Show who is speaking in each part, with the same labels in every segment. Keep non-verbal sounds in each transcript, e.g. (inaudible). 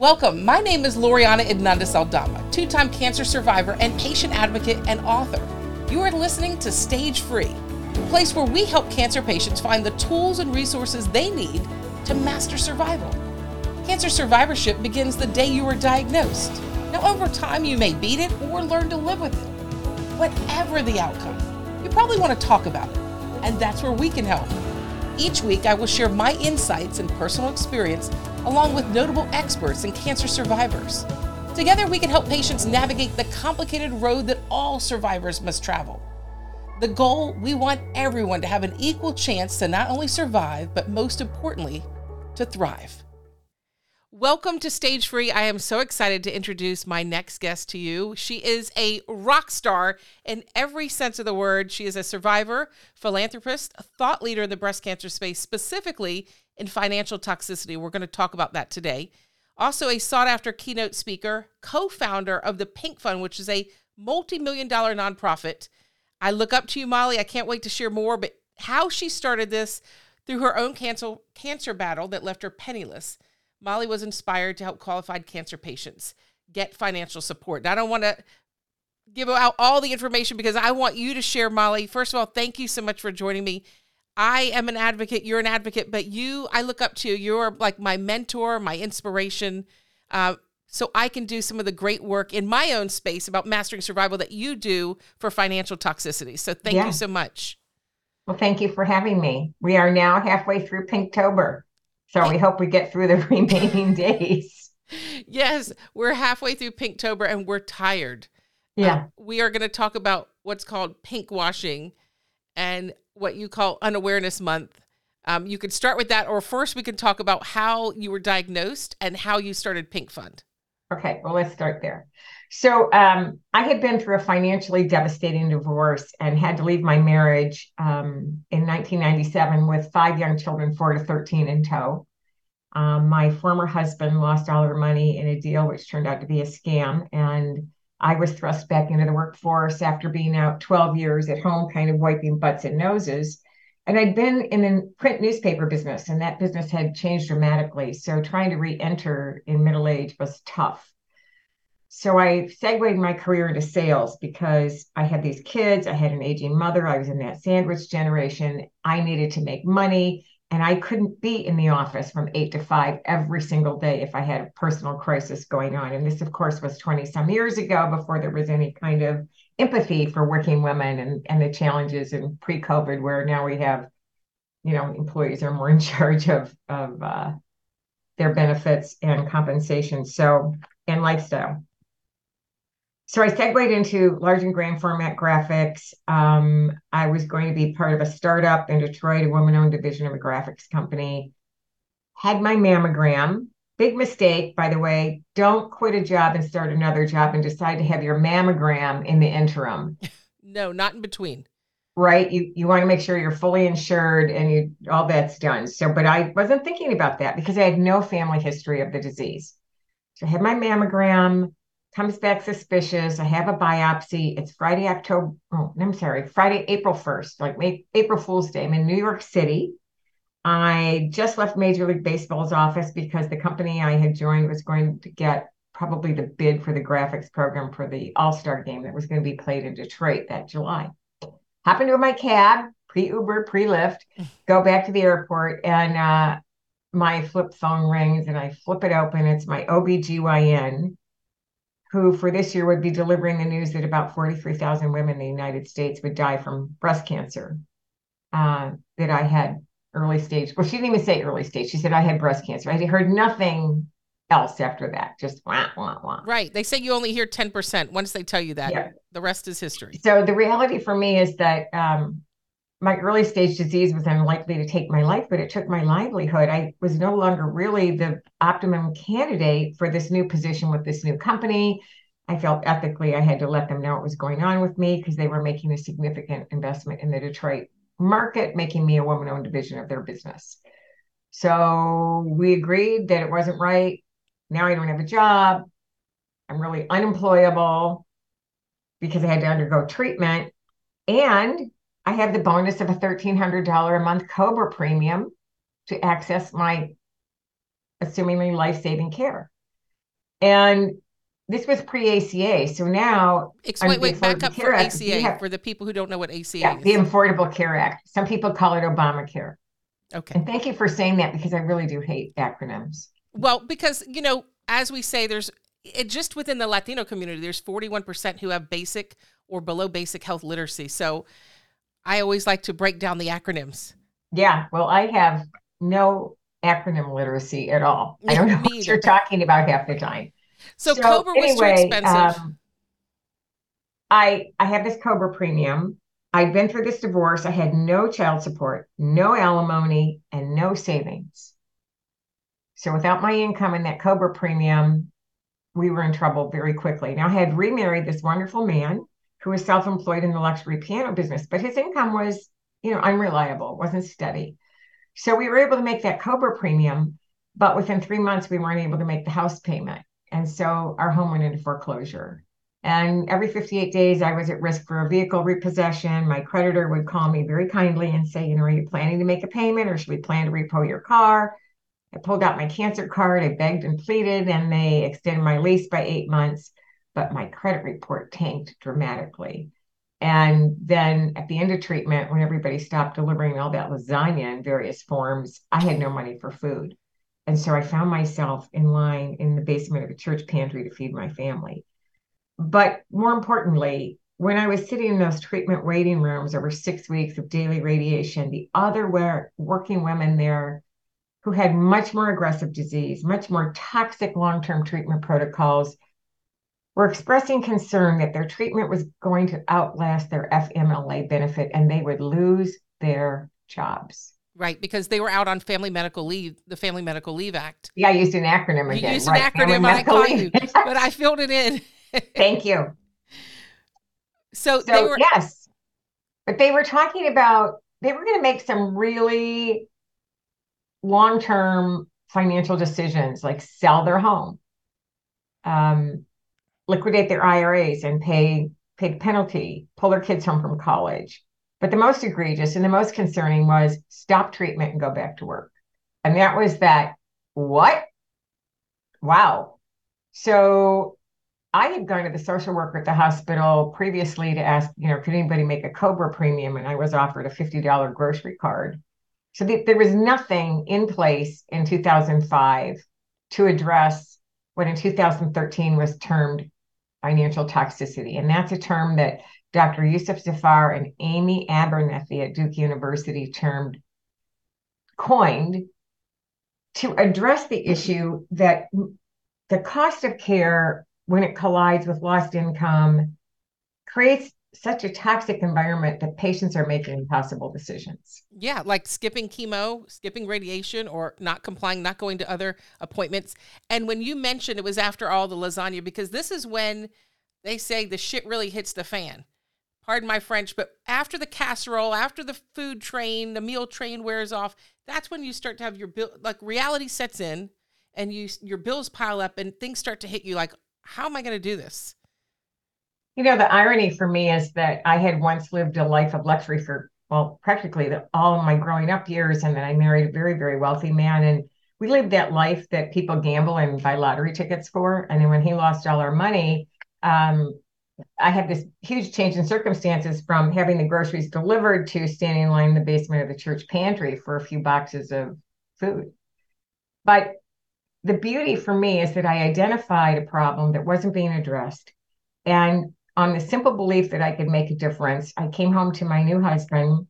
Speaker 1: Welcome. My name is Loriana Hernandez Aldama, two time cancer survivor and patient advocate and author. You are listening to Stage Free, a place where we help cancer patients find the tools and resources they need to master survival. Cancer survivorship begins the day you are diagnosed. Now, over time, you may beat it or learn to live with it. Whatever the outcome, you probably want to talk about it, and that's where we can help. Each week, I will share my insights and personal experience along with notable experts and cancer survivors. Together, we can help patients navigate the complicated road that all survivors must travel. The goal we want everyone to have an equal chance to not only survive, but most importantly, to thrive. Welcome to Stage Free. I am so excited to introduce my next guest to you. She is a rock star in every sense of the word. She is a survivor, philanthropist, thought leader in the breast cancer space, specifically in financial toxicity. We're going to talk about that today. Also, a sought after keynote speaker, co founder of the Pink Fund, which is a multi million dollar nonprofit. I look up to you, Molly. I can't wait to share more, but how she started this through her own cancer, cancer battle that left her penniless Molly was inspired to help qualified cancer patients get financial support. Now, I don't want to give out all the information because I want you to share, Molly. First of all, thank you so much for joining me. I am an advocate, you're an advocate, but you, I look up to you. You're like my mentor, my inspiration. Uh, so I can do some of the great work in my own space about mastering survival that you do for financial toxicity. So thank yeah. you so much.
Speaker 2: Well, thank you for having me. We are now halfway through Pinktober. So we hope we get through the (laughs) remaining (laughs) days.
Speaker 1: Yes, we're halfway through Pinktober and we're tired.
Speaker 2: Yeah. Uh,
Speaker 1: we are going to talk about what's called pink washing and what you call unawareness month. Um, you could start with that, or first we can talk about how you were diagnosed and how you started Pink Fund.
Speaker 2: Okay, well, let's start there. So, um, I had been through a financially devastating divorce and had to leave my marriage um, in 1997 with five young children, four to 13 in tow. Um, my former husband lost all their money in a deal which turned out to be a scam. And I was thrust back into the workforce after being out 12 years at home, kind of wiping butts and noses. And I'd been in the print newspaper business, and that business had changed dramatically. So trying to re enter in middle age was tough. So I segued my career into sales because I had these kids, I had an aging mother, I was in that sandwich generation. I needed to make money, and I couldn't be in the office from eight to five every single day if I had a personal crisis going on. And this, of course, was 20 some years ago before there was any kind of empathy for working women and, and the challenges in pre-COVID, where now we have, you know, employees are more in (laughs) charge of of uh, their benefits and compensation. So and lifestyle. So I segued into large and grand format graphics. Um, I was going to be part of a startup in Detroit, a woman-owned division of a graphics company. Had my mammogram Big mistake, by the way. Don't quit a job and start another job and decide to have your mammogram in the interim. (laughs)
Speaker 1: no, not in between.
Speaker 2: Right. You you want to make sure you're fully insured and you all that's done. So, but I wasn't thinking about that because I had no family history of the disease. So I had my mammogram, comes back suspicious. I have a biopsy. It's Friday, October. Oh, I'm sorry, Friday, April 1st, like April Fool's Day. I'm in New York City. I just left Major League Baseball's office because the company I had joined was going to get probably the bid for the graphics program for the All Star game that was going to be played in Detroit that July. Happened to my cab, pre Uber, pre Lyft, (laughs) go back to the airport, and uh, my flip phone rings, and I flip it open. It's my OBGYN, who for this year would be delivering the news that about 43,000 women in the United States would die from breast cancer. Uh, that I had early stage. Well, she didn't even say early stage. She said I had breast cancer. I heard nothing else after that. Just wah, wah, wah.
Speaker 1: Right. They say you only hear 10% once they tell you that. Yeah. The rest is history.
Speaker 2: So the reality for me is that um, my early stage disease was unlikely to take my life, but it took my livelihood. I was no longer really the optimum candidate for this new position with this new company. I felt ethically I had to let them know what was going on with me because they were making a significant investment in the Detroit market, making me a woman owned division of their business. So we agreed that it wasn't right. Now I don't have a job. I'm really unemployable because I had to undergo treatment. And I have the bonus of a $1,300 a month COBRA premium to access my assumingly life saving care. And this was pre-ACA. So now
Speaker 1: explain wait, back up for Act, ACA have, for the people who don't know what ACA yeah, is.
Speaker 2: The Affordable Care Act. Some people call it Obamacare.
Speaker 1: Okay.
Speaker 2: And thank you for saying that because I really do hate acronyms.
Speaker 1: Well, because you know, as we say, there's it just within the Latino community, there's 41% who have basic or below basic health literacy. So I always like to break down the acronyms.
Speaker 2: Yeah, well, I have no acronym literacy at all. I don't know (laughs) what you're talking about half the time.
Speaker 1: So, so Cobra anyway, was too expensive. Um,
Speaker 2: I I have this Cobra premium. I'd been through this divorce. I had no child support, no alimony, and no savings. So without my income and that Cobra premium, we were in trouble very quickly. Now I had remarried this wonderful man who was self-employed in the luxury piano business, but his income was, you know, unreliable, wasn't steady. So we were able to make that Cobra premium, but within three months we weren't able to make the house payment. And so our home went into foreclosure. And every 58 days, I was at risk for a vehicle repossession. My creditor would call me very kindly and say, You know, are you planning to make a payment or should we plan to repo your car? I pulled out my cancer card. I begged and pleaded, and they extended my lease by eight months. But my credit report tanked dramatically. And then at the end of treatment, when everybody stopped delivering all that lasagna in various forms, I had no money for food. And so I found myself in line in the basement of a church pantry to feed my family. But more importantly, when I was sitting in those treatment waiting rooms over six weeks of daily radiation, the other working women there who had much more aggressive disease, much more toxic long term treatment protocols, were expressing concern that their treatment was going to outlast their FMLA benefit and they would lose their jobs.
Speaker 1: Right, because they were out on family medical leave, the Family Medical Leave Act.
Speaker 2: Yeah, I used an acronym
Speaker 1: again.
Speaker 2: You
Speaker 1: used right. an acronym, and I caught you, but I filled it in. (laughs)
Speaker 2: Thank you.
Speaker 1: So, so they were
Speaker 2: yes, but they were talking about they were going to make some really long-term financial decisions, like sell their home, um, liquidate their IRAs, and pay pay penalty, pull their kids home from college but the most egregious and the most concerning was stop treatment and go back to work. And that was that, what? Wow. So I had gone to the social worker at the hospital previously to ask, you know, could anybody make a Cobra premium? And I was offered a $50 grocery card. So the, there was nothing in place in 2005 to address what in 2013 was termed financial toxicity. And that's a term that Dr. Yousuf Zafar and Amy Abernethy at Duke University termed coined to address the issue that the cost of care when it collides with lost income creates such a toxic environment that patients are making impossible decisions.
Speaker 1: Yeah, like skipping chemo, skipping radiation, or not complying, not going to other appointments. And when you mentioned it was after all the lasagna, because this is when they say the shit really hits the fan pardon my French, but after the casserole, after the food train, the meal train wears off, that's when you start to have your bill, like reality sets in and you your bills pile up and things start to hit you like, how am I going to do this?
Speaker 2: You know, the irony for me is that I had once lived a life of luxury for, well, practically the, all of my growing up years. And then I married a very, very wealthy man. And we lived that life that people gamble and buy lottery tickets for. And then when he lost all our money, um, I had this huge change in circumstances from having the groceries delivered to standing in line in the basement of the church pantry for a few boxes of food. But the beauty for me is that I identified a problem that wasn't being addressed. And on the simple belief that I could make a difference, I came home to my new husband,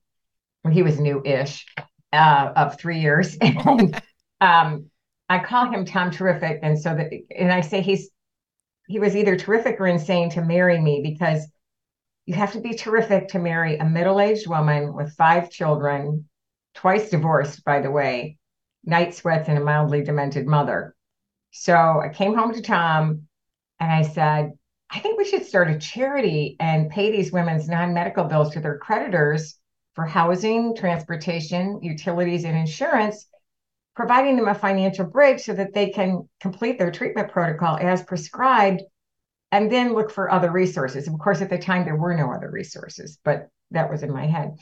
Speaker 2: he was new ish, uh, of three years. (laughs) and um, I call him Tom Terrific. And so that, and I say he's he was either terrific or insane to marry me because you have to be terrific to marry a middle-aged woman with five children, twice divorced, by the way, night sweats and a mildly demented mother. So I came home to Tom and I said, I think we should start a charity and pay these women's non-medical bills to their creditors for housing, transportation, utilities, and insurance, providing them a financial bridge so that they can complete their treatment protocol as prescribed and then look for other resources. Of course, at the time, there were no other resources, but that was in my head.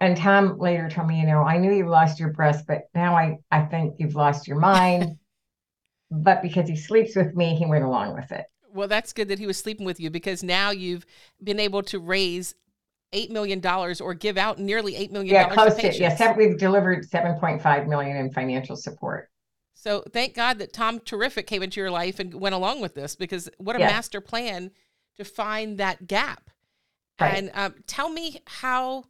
Speaker 2: And Tom later told me, you know, I knew you lost your breast, but now I, I think you've lost your mind. (laughs) but because he sleeps with me, he went along with it.
Speaker 1: Well, that's good that he was sleeping with you because now you've been able to raise eight million dollars or give out nearly eight million
Speaker 2: yeah close to yes we've delivered 7.5 million in financial support
Speaker 1: so thank god that tom terrific came into your life and went along with this because what a yes. master plan to find that gap right. and um, tell me how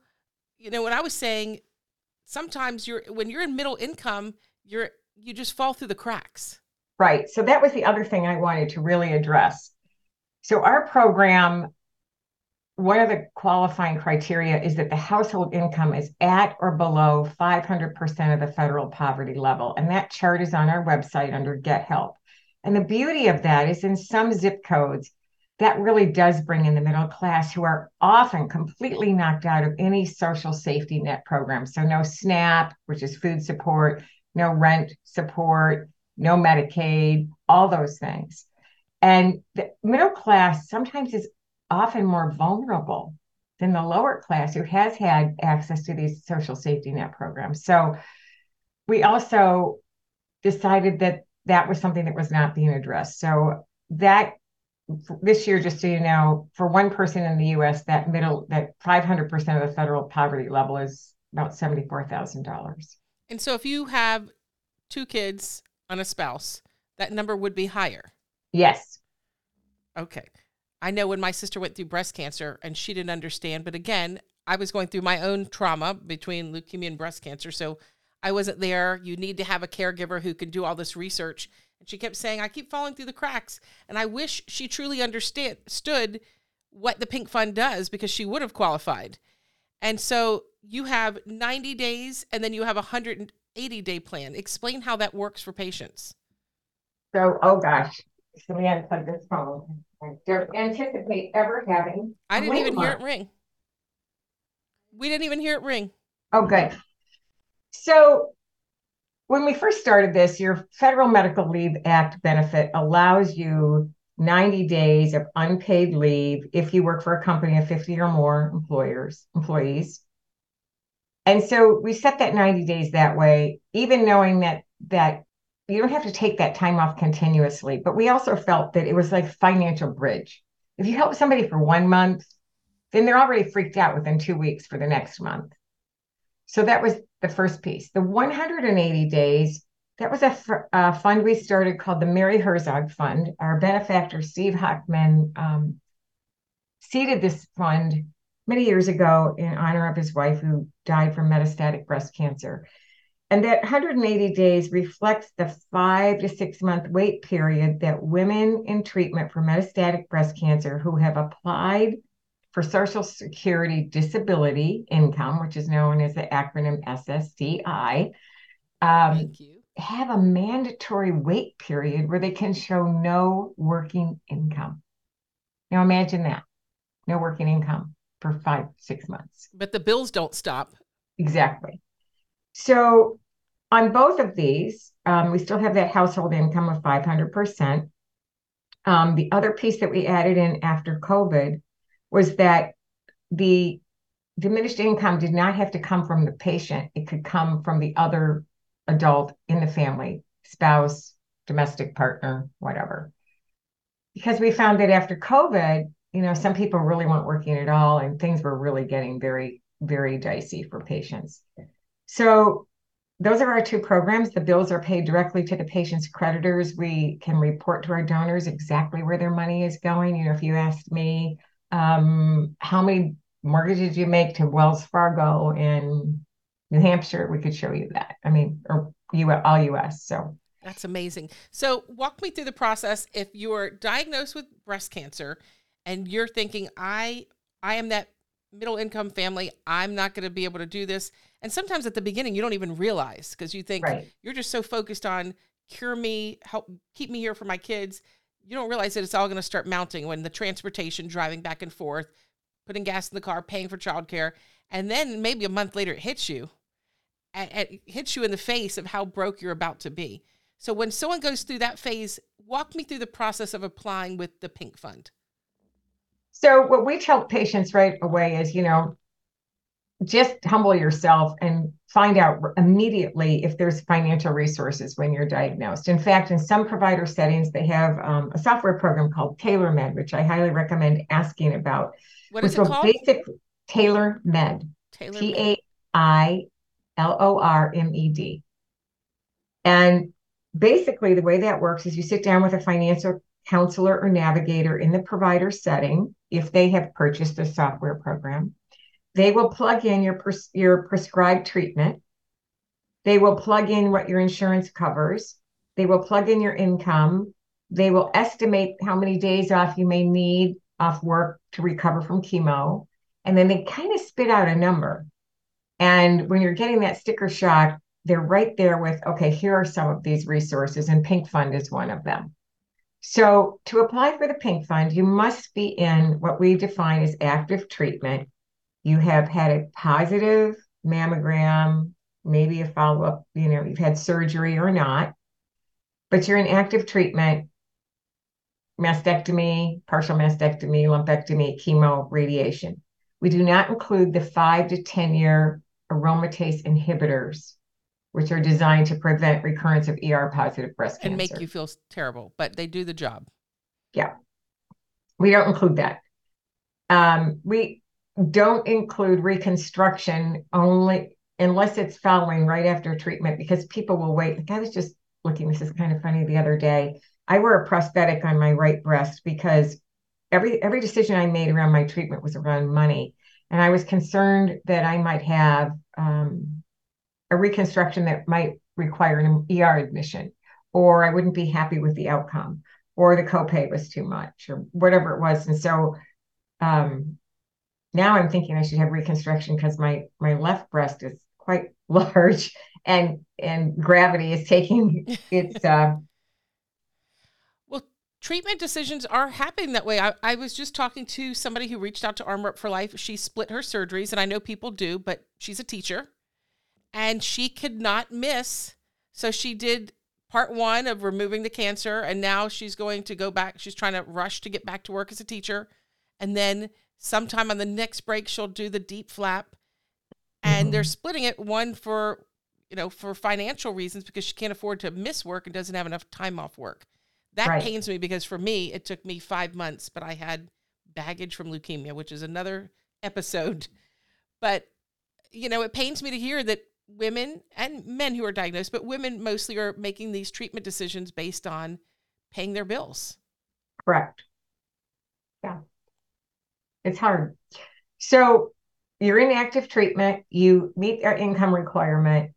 Speaker 1: you know when i was saying sometimes you're when you're in middle income you're you just fall through the cracks
Speaker 2: right so that was the other thing i wanted to really address so our program one of the qualifying criteria is that the household income is at or below 500% of the federal poverty level. And that chart is on our website under Get Help. And the beauty of that is in some zip codes, that really does bring in the middle class who are often completely knocked out of any social safety net program. So, no SNAP, which is food support, no rent support, no Medicaid, all those things. And the middle class sometimes is often more vulnerable than the lower class who has had access to these social safety net programs. So we also decided that that was something that was not being addressed. So that this year, just so you know, for one person in the U.S., that middle that 500% of the federal poverty level is about seventy-four thousand dollars.
Speaker 1: And so, if you have two kids on a spouse, that number would be higher.
Speaker 2: Yes.
Speaker 1: Okay. I know when my sister went through breast cancer and she didn't understand, but again, I was going through my own trauma between leukemia and breast cancer. So I wasn't there. You need to have a caregiver who can do all this research. And she kept saying, I keep falling through the cracks. And I wish she truly understood what the Pink Fund does because she would have qualified. And so you have 90 days and then you have 100, 80 day plan. Explain how that works for patients.
Speaker 2: So, oh gosh, so we unplug this phone. Don't anticipate ever having.
Speaker 1: I didn't even hear it ring. We didn't even hear it ring.
Speaker 2: Oh, good. So, when we first started this, your Federal Medical Leave Act benefit allows you 90 days of unpaid leave if you work for a company of 50 or more employers, employees. And so we set that 90 days that way, even knowing that that you don't have to take that time off continuously. But we also felt that it was like financial bridge. If you help somebody for one month, then they're already freaked out within two weeks for the next month. So that was the first piece. The 180 days, that was a, fund we started called the Mary Herzog Fund. Our benefactor, Steve Hockman, um, seeded this fund many years ago in honor of his wife who died from metastatic breast cancer. And that 180 days reflects the five to six month wait period that women in treatment for metastatic breast cancer who have applied for Social Security disability income, which is known as the acronym SSDI, um, have a mandatory wait period where they can show no working income. Now imagine that no working income for five, six months.
Speaker 1: But the bills don't stop.
Speaker 2: Exactly. So on both of these, um, we still have that household income of 500%. Um, the other piece that we added in after COVID was that the diminished income did not have to come from the patient, it could come from the other adult in the family, spouse, domestic partner, whatever. Because we found that after COVID, you know, some people really weren't working at all and things were really getting very, very dicey for patients. So those are our two programs. The bills are paid directly to the patient's creditors. We can report to our donors exactly where their money is going. You know, if you asked me um, how many mortgages you make to Wells Fargo in New Hampshire, we could show you that. I mean, or you all US. So
Speaker 1: that's amazing. So walk me through the process. If you're diagnosed with breast cancer and you're thinking, I I am that middle income family, I'm not going to be able to do this. And sometimes at the beginning, you don't even realize because you think right. you're just so focused on cure me, help keep me here for my kids. You don't realize that it's all going to start mounting when the transportation, driving back and forth, putting gas in the car, paying for childcare, and then maybe a month later it hits you, it hits you in the face of how broke you're about to be. So when someone goes through that phase, walk me through the process of applying with the Pink Fund.
Speaker 2: So what we tell patients right away is, you know, just humble yourself and find out immediately if there's financial resources when you're diagnosed. In fact, in some provider settings, they have um, a software program called TailorMed, which I highly recommend asking about.
Speaker 1: What is it called?
Speaker 2: Basic TailorMed.
Speaker 1: Taylor
Speaker 2: T A I L O R M E D. And basically, the way that works is you sit down with a financial counselor or navigator in the provider setting if they have purchased a software program. They will plug in your, pres- your prescribed treatment. They will plug in what your insurance covers. They will plug in your income. They will estimate how many days off you may need off work to recover from chemo. And then they kind of spit out a number. And when you're getting that sticker shock, they're right there with, okay, here are some of these resources, and Pink Fund is one of them. So, to apply for the Pink Fund, you must be in what we define as active treatment. You have had a positive mammogram, maybe a follow up, you know, you've had surgery or not, but you're in active treatment mastectomy, partial mastectomy, lumpectomy, chemo, radiation. We do not include the five to 10 year aromatase inhibitors which are designed to prevent recurrence of ER positive breast
Speaker 1: and
Speaker 2: cancer.
Speaker 1: And make you feel terrible, but they do the job.
Speaker 2: Yeah. We don't include that. Um, we don't include reconstruction only unless it's following right after treatment because people will wait. Like I was just looking, this is kind of funny the other day. I wear a prosthetic on my right breast because every every decision I made around my treatment was around money. And I was concerned that I might have um, a reconstruction that might require an ER admission, or I wouldn't be happy with the outcome, or the copay was too much, or whatever it was. And so um, now I'm thinking I should have reconstruction because my my left breast is quite (laughs) large, and and gravity is taking (laughs) its. Uh,
Speaker 1: well, treatment decisions are happening that way. I, I was just talking to somebody who reached out to Armor Up for Life. She split her surgeries, and I know people do, but she's a teacher and she could not miss. So she did part one of removing the cancer, and now she's going to go back. She's trying to rush to get back to work as a teacher. And then sometime on the next break, she'll do the deep flap. And mm-hmm. they're splitting it one for, you know, for financial reasons because she can't afford to miss work and doesn't have enough time off work. That right. pains me because for me, it took me five months, but I had baggage from leukemia, which is another episode. But, you know, it pains me to hear that women and men who are diagnosed, but women mostly are making these treatment decisions based on paying their bills.
Speaker 2: Correct. Yeah. It's hard. So you're in active treatment, you meet our income requirement,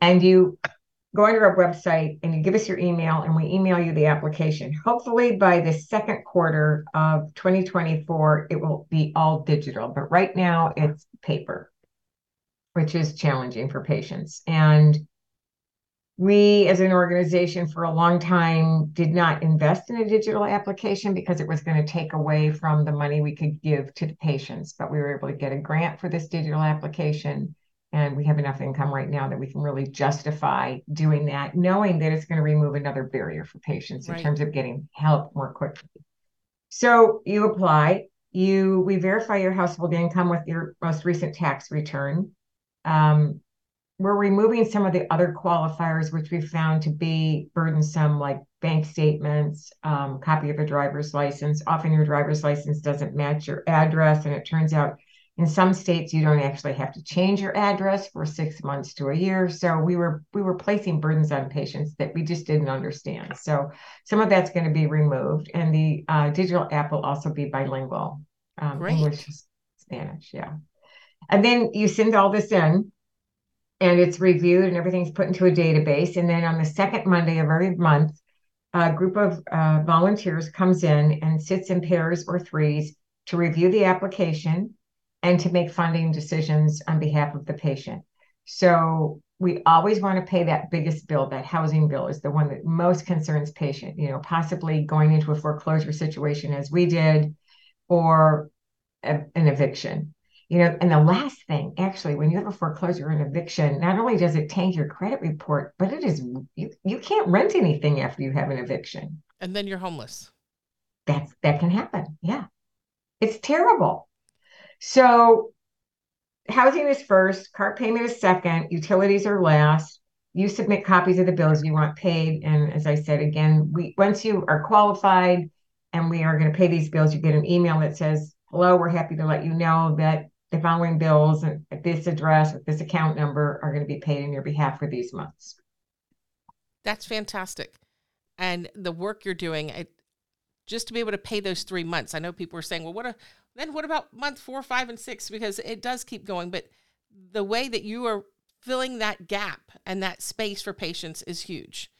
Speaker 2: and you go onto our website and you give us your email and we email you the application. Hopefully by the second quarter of 2024, it will be all digital, but right now it's paper which is challenging for patients. And we, as an organization, for a long time did not invest in a digital application because it was going to take away from the money we could give to the patients. But we were able to get a grant for this digital application. And we have enough income right now that we can really justify doing that, knowing that it's going to remove another barrier for patients in terms of getting help more quickly. So you apply, you we verify your household income with your most recent tax return we're removing some of the other qualifiers which we found to be burdensome, like bank statements, um, copy of a driver's license. Often your driver's license doesn't match your address, and it turns out in some states you don't actually have to change your address for six months to a year. So we were we were placing burdens on patients that we just didn't understand. So some of that's going to be removed, and the uh, digital app will also be bilingual, um, English, Spanish. Yeah. And then you send all this in and it's reviewed and everything's put into a database. And then on the second Monday of every month, a group of uh, volunteers comes in and sits in pairs or threes to review the application and to make funding decisions on behalf of the patient. So we always want to pay that biggest bill, that housing bill is the one that most concerns patient, you know, possibly going into a foreclosure situation as we did or a, an eviction you know and the last thing actually when you have a foreclosure and eviction not only does it tank your credit report but it is you, you can't rent anything after you have an eviction
Speaker 1: and then you're homeless
Speaker 2: that's that can happen yeah it's terrible so housing is first, car payment is second, utilities are last. You submit copies of the bills you want paid. And as I said again, we once you are qualified and we are going to pay these bills, you get an email that says, Hello, we're happy to let you know that the following bills at this address with this account number are going to be paid on your behalf for these months.
Speaker 1: That's fantastic. And the work you're doing, I, just to be able to pay those three months. I know people are saying, well, what a, then what about month four, five, and six? Because it does keep going. But the way that you are filling that gap and that space for patients is huge.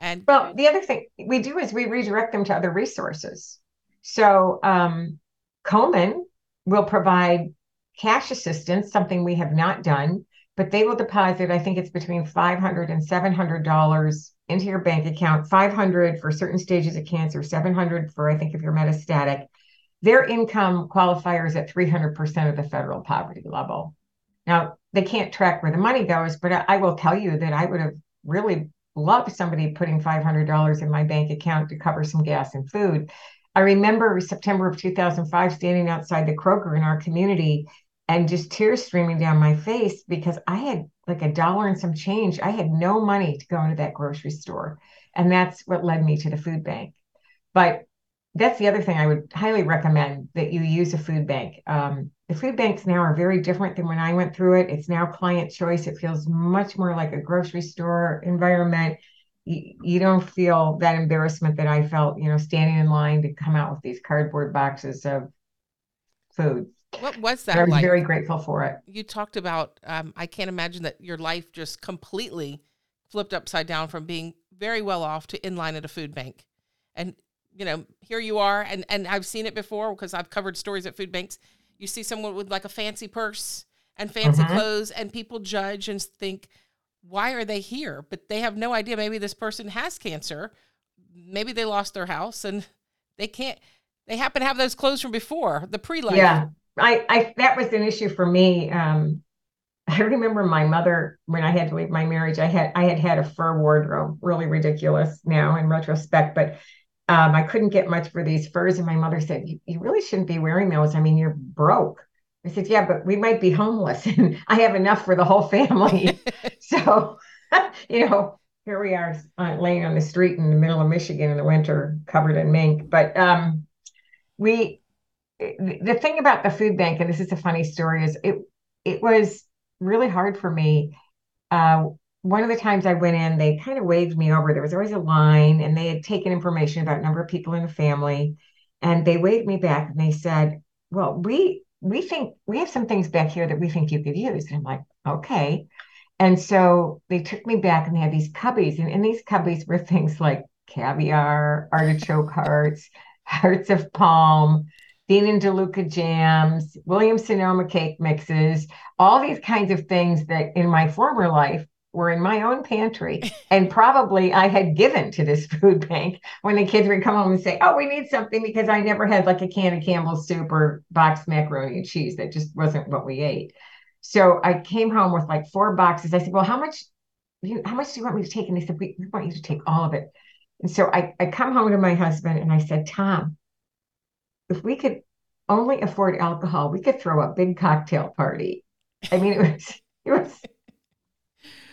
Speaker 1: And
Speaker 2: well, the other thing we do is we redirect them to other resources. So um, Komen will provide cash assistance, something we have not done, but they will deposit, I think it's between 500 and $700 into your bank account, 500 for certain stages of cancer, 700 for, I think, if you're metastatic. Their income qualifiers at 300% of the federal poverty level. Now, they can't track where the money goes, but I, I will tell you that I would have really loved somebody putting $500 in my bank account to cover some gas and food. I remember September of 2005 standing outside the Kroger in our community and just tears streaming down my face because I had like a dollar and some change. I had no money to go into that grocery store. And that's what led me to the food bank. But that's the other thing I would highly recommend that you use a food bank. Um, the food banks now are very different than when I went through it. It's now client choice. It feels much more like a grocery store environment. You, you don't feel that embarrassment that I felt, you know, standing in line to come out with these cardboard boxes of food.
Speaker 1: What was that?
Speaker 2: I was
Speaker 1: like?
Speaker 2: very grateful for it.
Speaker 1: You talked about. Um, I can't imagine that your life just completely flipped upside down from being very well off to in line at a food bank, and you know here you are, and and I've seen it before because I've covered stories at food banks. You see someone with like a fancy purse and fancy mm-hmm. clothes, and people judge and think, why are they here? But they have no idea. Maybe this person has cancer. Maybe they lost their house and (laughs) they can't. They happen to have those clothes from before the pre-life.
Speaker 2: Yeah I, I that was an issue for me. Um, (laughs) I remember my mother when I had to leave my marriage. I had I had had a fur wardrobe, really ridiculous now in retrospect, but um, I couldn't get much for these furs. And my mother said, you, you really shouldn't be wearing those. I mean, you're broke. I said, Yeah, but we might be homeless, (laughs) and I have enough for the whole family. (laughs) so, (laughs) you know, here we are uh, laying on the street in the middle of Michigan in the winter, covered in mink. But um, we the thing about the food bank, and this is a funny story, is it it was really hard for me. Uh, one of the times I went in, they kind of waved me over. There was always a line, and they had taken information about a number of people in the family, and they waved me back and they said, "Well, we we think we have some things back here that we think you could use." And I'm like, "Okay." And so they took me back, and they had these cubbies, and in these cubbies were (laughs) things like caviar, artichoke hearts, (laughs) hearts of palm, Dean and DeLuca jams, Williams Sonoma cake mixes, all these kinds of things that in my former life were in my own pantry (laughs) and probably I had given to this food bank when the kids would come home and say, Oh, we need something because I never had like a can of Campbell's soup or boxed macaroni and cheese. That just wasn't what we ate. So I came home with like four boxes. I said, Well, how much you, how much do you want me to take? And they said, we, we want you to take all of it. And so I, I come home to my husband and I said, Tom, if we could only afford alcohol, we could throw a big cocktail party. I mean, it was it was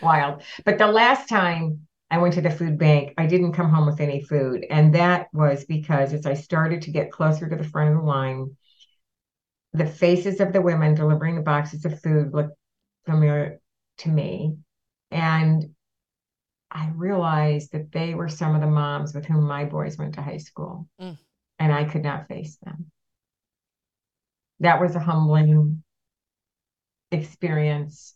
Speaker 2: wild. But the last time I went to the food bank, I didn't come home with any food, and that was because as I started to get closer to the front of the line, the faces of the women delivering the boxes of food looked familiar to me, and I realized that they were some of the moms with whom my boys went to high school. Mm and I could not face them. That was a humbling experience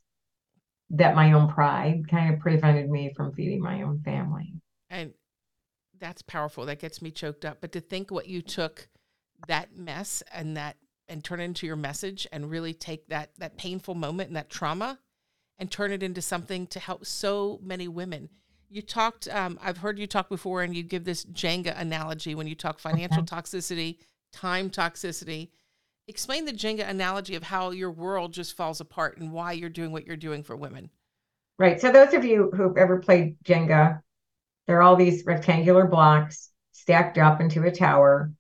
Speaker 2: that my own pride kind of prevented me from feeding my own family.
Speaker 1: And that's powerful. That gets me choked up. But to think what you took that mess and that and turn it into your message and really take that that painful moment and that trauma and turn it into something to help so many women you talked um, i've heard you talk before and you give this jenga analogy when you talk financial okay. toxicity time toxicity explain the jenga analogy of how your world just falls apart and why you're doing what you're doing for women
Speaker 2: right so those of you who've ever played jenga there are all these rectangular blocks stacked up into a tower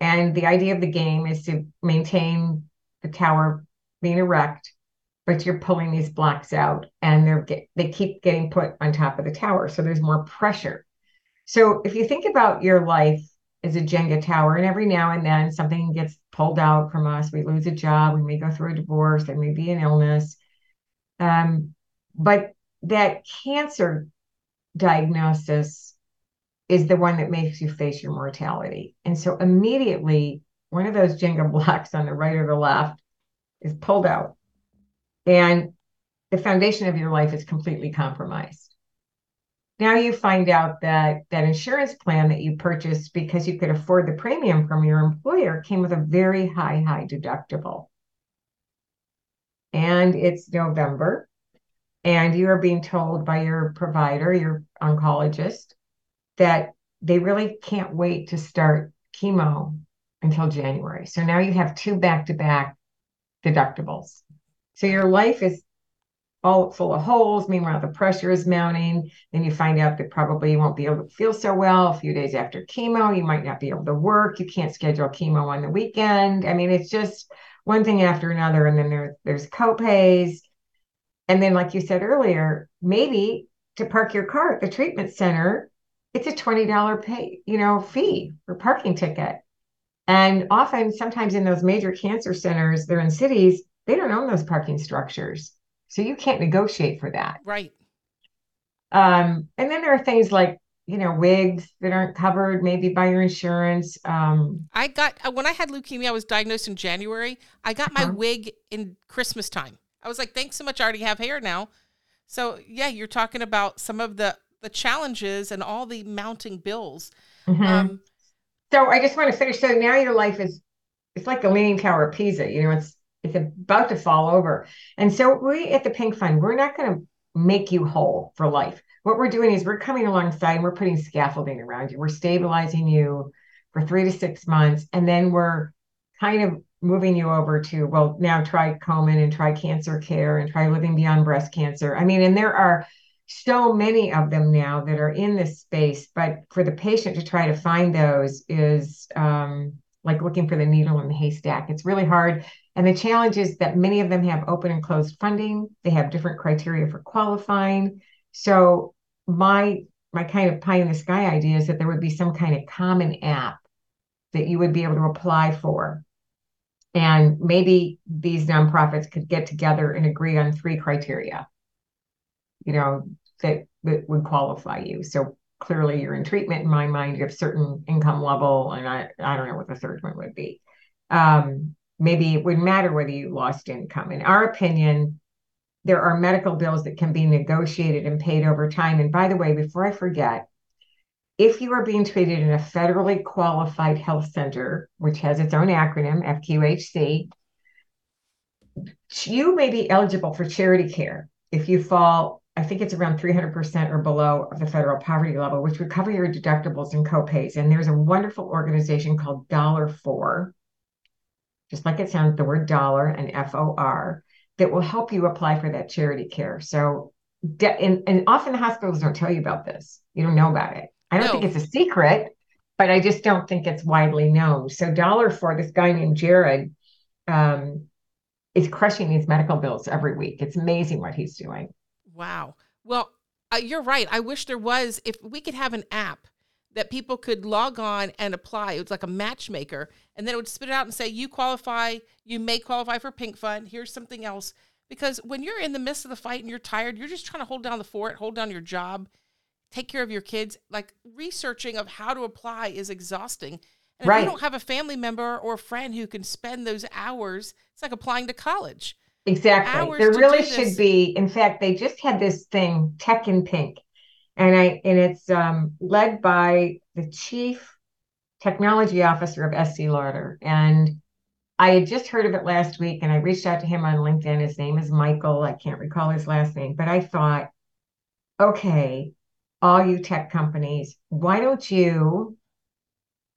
Speaker 2: and the idea of the game is to maintain the tower being erect but you're pulling these blocks out and they're get, they keep getting put on top of the tower. So there's more pressure. So if you think about your life as a Jenga tower, and every now and then something gets pulled out from us, we lose a job, we may go through a divorce, there may be an illness. Um, but that cancer diagnosis is the one that makes you face your mortality. And so immediately, one of those Jenga (laughs) blocks on the right or the left is pulled out. And the foundation of your life is completely compromised. Now you find out that that insurance plan that you purchased because you could afford the premium from your employer came with a very high, high deductible. And it's November, and you are being told by your provider, your oncologist, that they really can't wait to start chemo until January. So now you have two back to back deductibles. So your life is all full of holes. Meanwhile, the pressure is mounting. Then you find out that probably you won't be able to feel so well a few days after chemo. You might not be able to work. You can't schedule chemo on the weekend. I mean, it's just one thing after another. And then there, there's copays. And then, like you said earlier, maybe to park your car at the treatment center, it's a $20 pay, you know, fee for parking ticket. And often, sometimes in those major cancer centers, they're in cities, they don't own those parking structures. So you can't negotiate for that.
Speaker 1: Right.
Speaker 2: Um, and then there are things like, you know, wigs that aren't covered maybe by your insurance. Um,
Speaker 1: I got, uh, when I had leukemia, I was diagnosed in January. I got my uh-huh. wig in Christmas time. I was like, thanks so much. I already have hair now. So yeah, you're talking about some of the the challenges and all the mounting bills. Mm-hmm. Um,
Speaker 2: so I just want to finish. So now your life is it's like the Leaning Tower of Pisa. You know, it's it's about to fall over. And so we at the Pink Fund, we're not going to make you whole for life. What we're doing is we're coming alongside and we're putting scaffolding around you. We're stabilizing you for three to six months, and then we're kind of moving you over to well now try Komen and try cancer care and try living beyond breast cancer. I mean, and there are so many of them now that are in this space, but for the patient to try to find those is um, like looking for the needle in the haystack. It's really hard. And the challenge is that many of them have open and closed funding. They have different criteria for qualifying. So my my kind of pie in the sky idea is that there would be some kind of common app that you would be able to apply for. And maybe these nonprofits could get together and agree on three criteria you know, that, that would qualify you. So clearly you're in treatment in my mind, you have certain income level, and I, I don't know what the third one would be. Um, maybe it wouldn't matter whether you lost income. In our opinion, there are medical bills that can be negotiated and paid over time. And by the way, before I forget, if you are being treated in a federally qualified health center, which has its own acronym, FQHC, you may be eligible for charity care if you fall I think it's around 300% or below of the federal poverty level, which would cover your deductibles and copays. And there's a wonderful organization called Dollar For, just like it sounds, the word dollar and F O R, that will help you apply for that charity care. So, and, and often the hospitals don't tell you about this. You don't know about it. I don't no. think it's a secret, but I just don't think it's widely known. So, Dollar For, this guy named Jared, um, is crushing these medical bills every week. It's amazing what he's doing.
Speaker 1: Wow. Well, uh, you're right. I wish there was, if we could have an app that people could log on and apply. It was like a matchmaker, and then it would spit it out and say, You qualify, you may qualify for Pink Fund. Here's something else. Because when you're in the midst of the fight and you're tired, you're just trying to hold down the fort, hold down your job, take care of your kids. Like researching of how to apply is exhausting. And right. if you don't have a family member or a friend who can spend those hours, it's like applying to college.
Speaker 2: Exactly. There really should be. In fact, they just had this thing, Tech in Pink, and I and it's um, led by the chief technology officer of Estée Lauder, and I had just heard of it last week, and I reached out to him on LinkedIn. His name is Michael. I can't recall his last name, but I thought, okay, all you tech companies, why don't you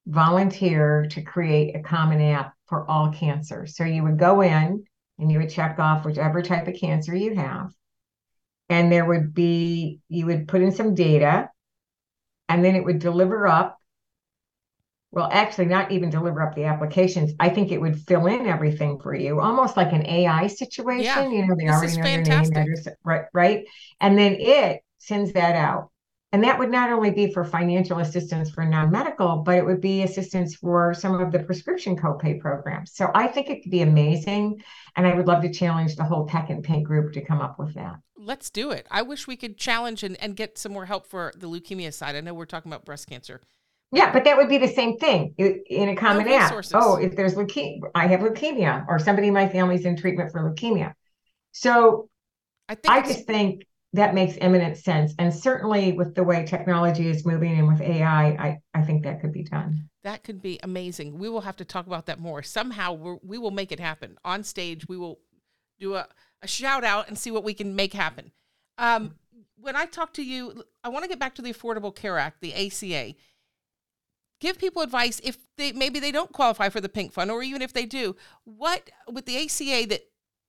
Speaker 2: volunteer to create a common app for all cancer? So you would go in and you would check off whichever type of cancer you have. And there would be, you would put in some data, and then it would deliver up well, actually, not even deliver up the applications. I think it would fill in everything for you, almost like an AI situation. Yeah, you know, they already know fantastic. your name, address, right? Right, and then it sends that out, and that would not only be for financial assistance for non-medical, but it would be assistance for some of the prescription copay programs. So I think it could be amazing, and I would love to challenge the whole Tech in Pink group to come up with that.
Speaker 1: Let's do it. I wish we could challenge and, and get some more help for the leukemia side. I know we're talking about breast cancer
Speaker 2: yeah, but that would be the same thing in a common no app. Oh, if there's leukemia, I have leukemia, or somebody in my family's in treatment for leukemia. So I, I just think that makes eminent sense. And certainly with the way technology is moving and with AI, I, I think that could be done.
Speaker 1: That could be amazing. We will have to talk about that more. Somehow we're, we will make it happen on stage. We will do a, a shout out and see what we can make happen. Um, when I talk to you, I want to get back to the Affordable Care Act, the ACA give people advice if they maybe they don't qualify for the pink fund or even if they do what with the ACA that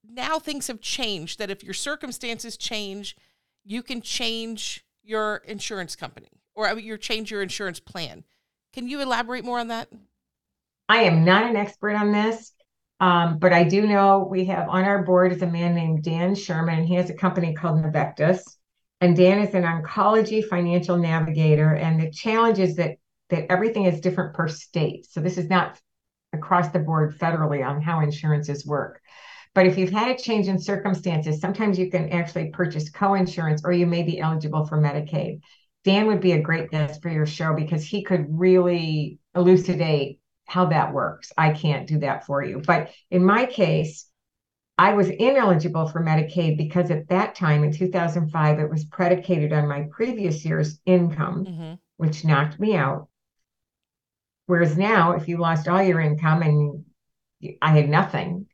Speaker 1: now things have changed that if your circumstances change you can change your insurance company or you change your insurance plan can you elaborate more on that
Speaker 2: i am not an expert on this um, but i do know we have on our board is a man named dan sherman he has a company called Navectis and dan is an oncology financial navigator and the challenges that that everything is different per state. So this is not across the board federally on how insurances work. But if you've had a change in circumstances, sometimes you can actually purchase co-insurance or you may be eligible for Medicaid. Dan would be a great guest for your show because he could really elucidate how that works. I can't do that for you. But in my case, I was ineligible for Medicaid because at that time in 2005, it was predicated on my previous year's income, mm-hmm. which knocked me out. Whereas now, if you lost all your income and I had nothing,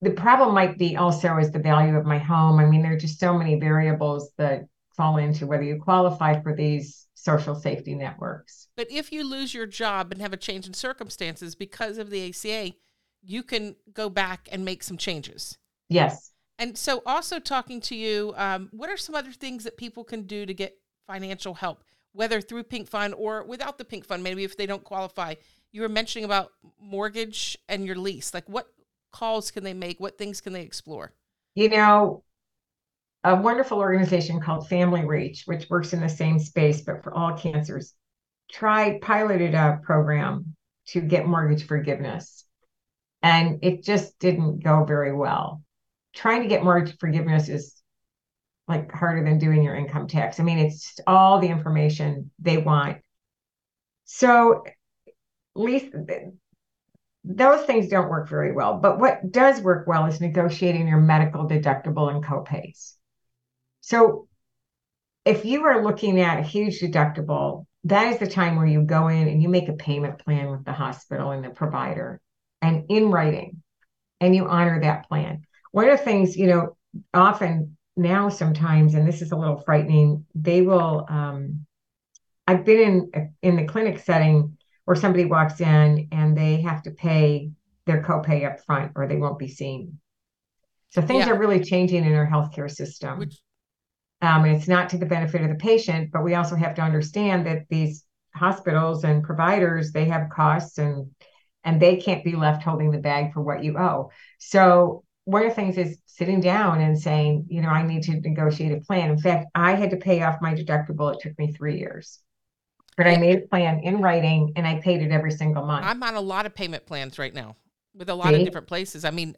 Speaker 2: the problem might be also is the value of my home. I mean, there are just so many variables that fall into whether you qualify for these social safety networks.
Speaker 1: But if you lose your job and have a change in circumstances because of the ACA, you can go back and make some changes.
Speaker 2: Yes.
Speaker 1: And so, also talking to you, um, what are some other things that people can do to get financial help? whether through Pink Fund or without the Pink Fund, maybe if they don't qualify. You were mentioning about mortgage and your lease. Like, what calls can they make? What things can they explore?
Speaker 2: You know, a wonderful organization called Family Reach, which works in the same space but for all cancers, tried piloted a program to get mortgage forgiveness, and it just didn't go very well. Trying to get mortgage forgiveness is like harder than doing your income tax. I mean, it's all the information they want. So, Lisa, those things don't work very well. But what does work well is negotiating your medical deductible and copays. So, if you are looking at a huge deductible, that is the time where you go in and you make a payment plan with the hospital and the provider and in writing, and you honor that plan. One of the things, you know, often now sometimes, and this is a little frightening, they will. Um, I've been in in the clinic setting where somebody walks in and they have to pay their copay up front, or they won't be seen. So things yeah. are really changing in our healthcare system. Which... Um, and it's not to the benefit of the patient, but we also have to understand that these hospitals and providers they have costs and and they can't be left holding the bag for what you owe. So one of the things is sitting down and saying, you know, I need to negotiate a plan. In fact, I had to pay off my deductible. It took me three years. But I made a plan in writing and I paid it every single month.
Speaker 1: I'm on a lot of payment plans right now with a lot See? of different places. I mean,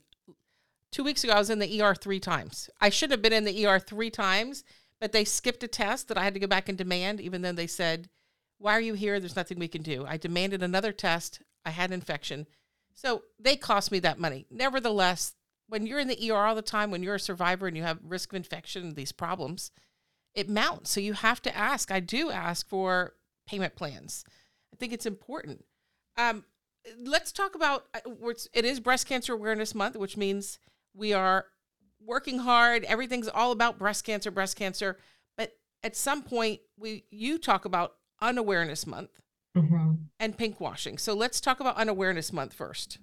Speaker 1: two weeks ago, I was in the ER three times. I should have been in the ER three times, but they skipped a test that I had to go back and demand, even though they said, Why are you here? There's nothing we can do. I demanded another test. I had an infection. So they cost me that money. Nevertheless, when you're in the ER all the time, when you're a survivor and you have risk of infection, and these problems, it mounts. So you have to ask. I do ask for payment plans. I think it's important. Um, let's talk about uh, it is Breast Cancer Awareness Month, which means we are working hard. Everything's all about breast cancer, breast cancer. But at some point, we you talk about Unawareness Month mm-hmm. and pink washing. So let's talk about Unawareness Month first.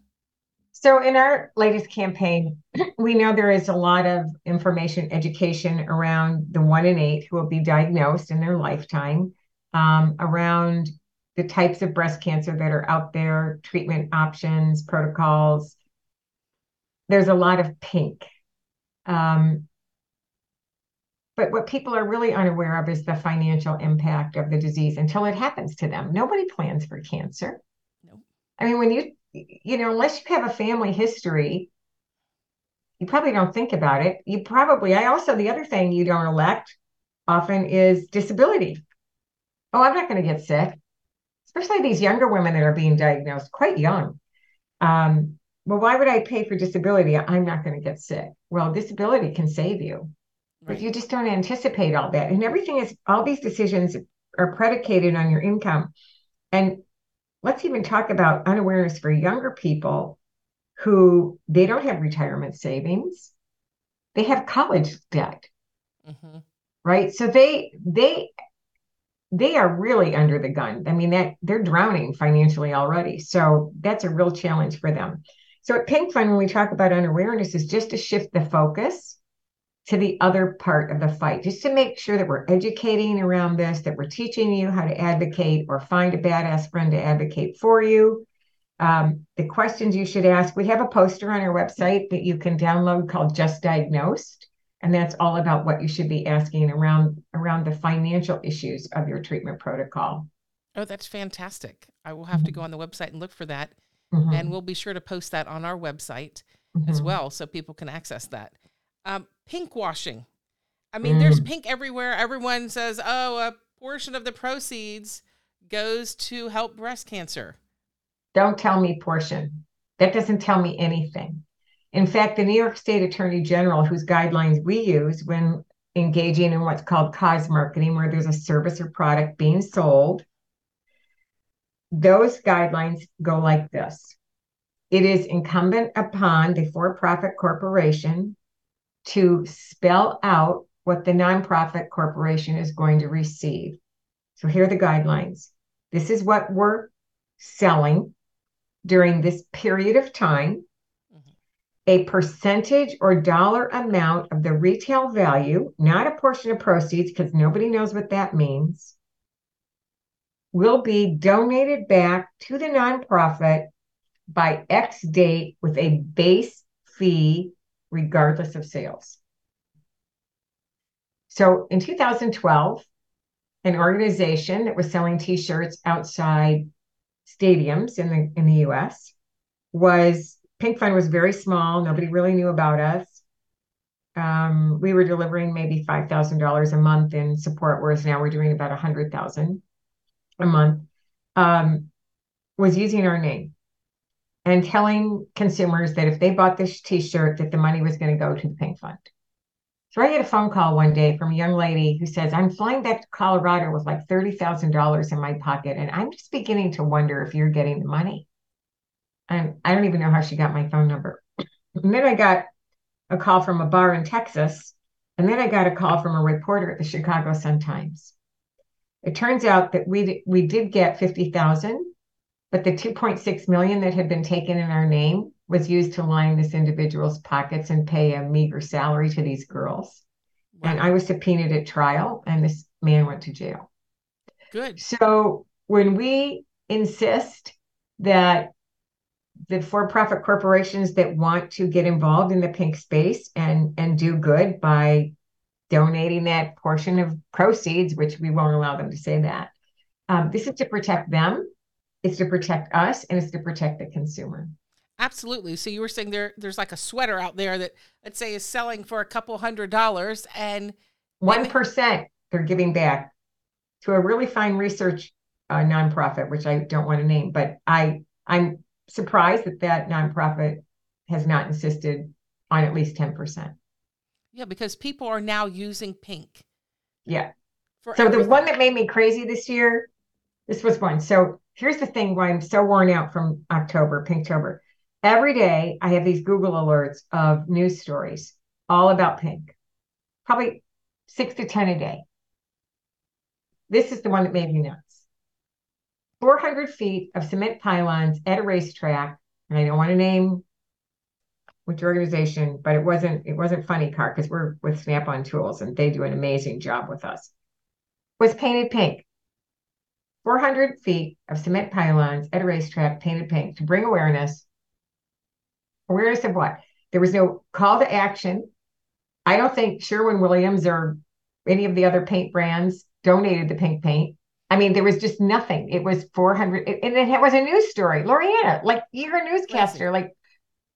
Speaker 2: So, in our latest campaign, (clears throat) we know there is a lot of information, education around the one in eight who will be diagnosed in their lifetime, um, around the types of breast cancer that are out there, treatment options, protocols. There's a lot of pink. Um, but what people are really unaware of is the financial impact of the disease until it happens to them. Nobody plans for cancer. No. I mean, when you, you know, unless you have a family history, you probably don't think about it. You probably, I also, the other thing you don't elect often is disability. Oh, I'm not going to get sick, especially these younger women that are being diagnosed quite young. Um, well, why would I pay for disability? I'm not going to get sick. Well, disability can save you. Right. But you just don't anticipate all that. And everything is, all these decisions are predicated on your income. And let's even talk about unawareness for younger people who they don't have retirement savings. They have college debt. Mm-hmm. Right. So they, they, they are really under the gun. I mean, that they're drowning financially already. So that's a real challenge for them. So at Pink Fund, when we talk about unawareness, is just to shift the focus to the other part of the fight, just to make sure that we're educating around this, that we're teaching you how to advocate or find a badass friend to advocate for you. Um, the questions you should ask. We have a poster on our website that you can download called Just Diagnosed, and that's all about what you should be asking around around the financial issues of your treatment protocol.
Speaker 1: Oh, that's fantastic. I will have mm-hmm. to go on the website and look for that. Mm-hmm. And we'll be sure to post that on our website mm-hmm. as well so people can access that. Um, pink washing. I mean, mm. there's pink everywhere. Everyone says, oh, a portion of the proceeds goes to help breast cancer.
Speaker 2: Don't tell me portion. That doesn't tell me anything. In fact, the New York State Attorney General, whose guidelines we use when engaging in what's called cause marketing, where there's a service or product being sold, those guidelines go like this it is incumbent upon the for profit corporation to spell out what the nonprofit corporation is going to receive. So here are the guidelines. This is what we're selling during this period of time. A percentage or dollar amount of the retail value, not a portion of proceeds, because nobody knows what that means, will be donated back to the nonprofit by X date with a base fee regardless of sales. So in 2012, an organization that was selling t-shirts outside stadiums in the in the US was Pink Fund was very small. Nobody really knew about us. Um, we were delivering maybe five thousand dollars a month in support, whereas now we're doing about a hundred thousand a month. Um, was using our name and telling consumers that if they bought this t-shirt that the money was going to go to the pink fund so i get a phone call one day from a young lady who says i'm flying back to colorado with like $30000 in my pocket and i'm just beginning to wonder if you're getting the money and i don't even know how she got my phone number and then i got a call from a bar in texas and then i got a call from a reporter at the chicago sun times it turns out that we we did get 50000 but the 2.6 million that had been taken in our name was used to line this individual's pockets and pay a meager salary to these girls. Wow. And I was subpoenaed at trial, and this man went to jail.
Speaker 1: Good.
Speaker 2: So when we insist that the for-profit corporations that want to get involved in the pink space and and do good by donating that portion of proceeds, which we won't allow them to say that. Um, this is to protect them it's to protect us and it's to protect the consumer.
Speaker 1: Absolutely. So you were saying there there's like a sweater out there that let's say is selling for a couple hundred dollars and
Speaker 2: one percent they're giving back to a really fine research uh, nonprofit, which I don't want to name, but I I'm surprised that that nonprofit has not insisted on at least ten percent.
Speaker 1: Yeah, because people are now using pink.
Speaker 2: Yeah. so everything. the one that made me crazy this year, this was one. So here's the thing why I'm so worn out from October, Pinktober. Every day I have these Google alerts of news stories all about pink, probably six to 10 a day. This is the one that made me nuts. 400 feet of cement pylons at a racetrack, and I don't want to name which organization, but it wasn't it wasn't Funny Car because we're with Snap-on Tools and they do an amazing job with us. Was painted pink. 400 feet of cement pylons at a racetrack painted pink to bring awareness. Awareness of what? There was no call to action. I don't think Sherwin Williams or any of the other paint brands donated the pink paint. I mean, there was just nothing. It was 400, and it was a news story. Loriana, like you're a newscaster. Like,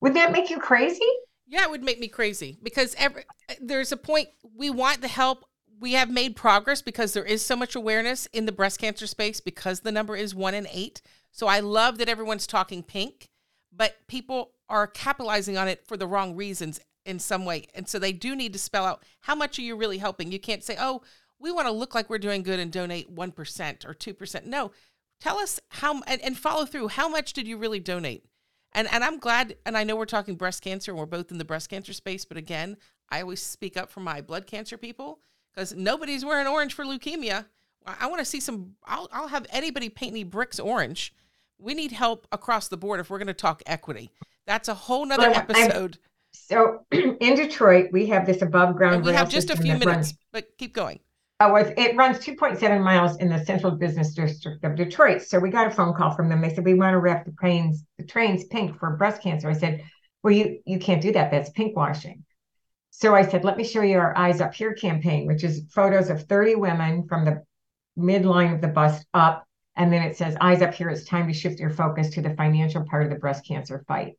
Speaker 2: would that make you crazy?
Speaker 1: Yeah, it would make me crazy because every, eh, there's a point we want the help. We have made progress because there is so much awareness in the breast cancer space because the number is one in eight. So I love that everyone's talking pink, but people are capitalizing on it for the wrong reasons in some way. And so they do need to spell out how much are you really helping? You can't say, oh, we want to look like we're doing good and donate 1% or 2%. No, tell us how and, and follow through. How much did you really donate? And and I'm glad and I know we're talking breast cancer and we're both in the breast cancer space, but again, I always speak up for my blood cancer people because nobody's wearing orange for leukemia. I want to see some I'll I'll have anybody paint me bricks orange. We need help across the board if we're going to talk equity. That's a whole nother well, episode. I'm,
Speaker 2: so (clears throat) in Detroit, we have this above ground.
Speaker 1: We have just a few minutes,
Speaker 2: but
Speaker 1: keep going.
Speaker 2: Oh, it runs 2.7 miles in the central business district of Detroit. So we got a phone call from them. They said we want to wrap the trains, the trains pink for breast cancer. I said, well, you you can't do that. That's pink washing. So I said, let me show you our Eyes Up Here campaign, which is photos of 30 women from the midline of the bust up. And then it says, Eyes Up Here, it's time to shift your focus to the financial part of the breast cancer fight.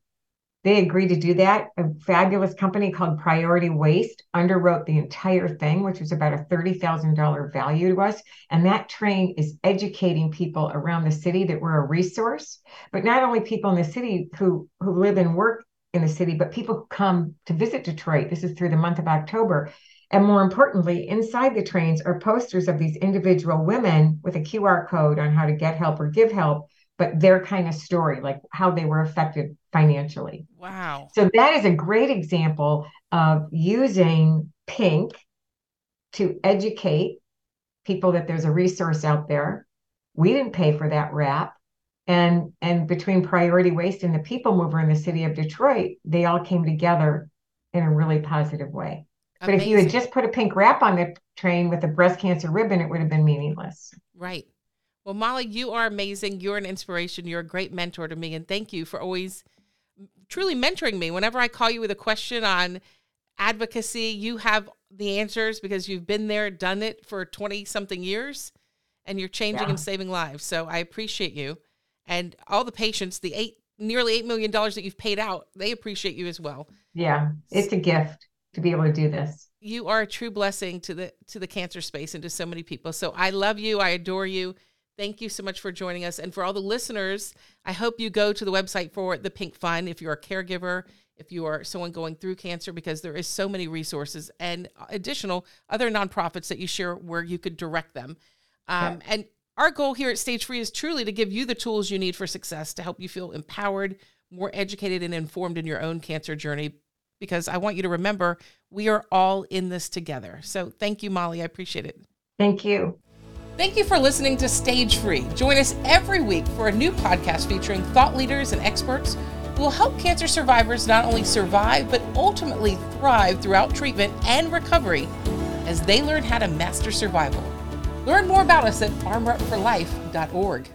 Speaker 2: They agreed to do that. A fabulous company called Priority Waste underwrote the entire thing, which was about a $30,000 value to us. And that train is educating people around the city that we're a resource, but not only people in the city who, who live and work in the city, but people who come to visit Detroit. This is through the month of October. And more importantly, inside the trains are posters of these individual women with a QR code on how to get help or give help but their kind of story, like how they were affected financially.
Speaker 1: Wow.
Speaker 2: So that is a great example of using pink to educate people that there's a resource out there. We didn't pay for that wrap. And and between Priority Waste and the People Mover in the city of Detroit, they all came together in a really positive way. Amazing. But if you had just put a pink wrap on the train with a breast cancer ribbon, it would have been meaningless.
Speaker 1: Right. Well, Molly, you are amazing. You're an inspiration. You're a great mentor to me. And thank you for always truly mentoring me. Whenever I call you with a question on advocacy, you have the answers because you've been there, done it for 20 something years, and you're changing yeah. and saving lives. So I appreciate you. And all the patients, the eight, nearly $8 million that you've paid out, they appreciate you as well.
Speaker 2: Yeah, it's a gift to be able to do this.
Speaker 1: You are a true blessing to the to the cancer space and to so many people. So I love you. I adore you. Thank you so much for joining us. And for all the listeners, I hope you go to the website for the Pink Fund if you're a caregiver, if you are someone going through cancer, because there is so many resources and additional other nonprofits that you share where you could direct them. Um, yeah. And our goal here at Stage Free is truly to give you the tools you need for success to help you feel empowered, more educated, and informed in your own cancer journey. Because I want you to remember we are all in this together. So thank you, Molly. I appreciate it.
Speaker 2: Thank you.
Speaker 1: Thank you for listening to Stage Free. Join us every week for a new podcast featuring thought leaders and experts who will help cancer survivors not only survive, but ultimately thrive throughout treatment and recovery as they learn how to master survival. Learn more about us at armorupforlife.org.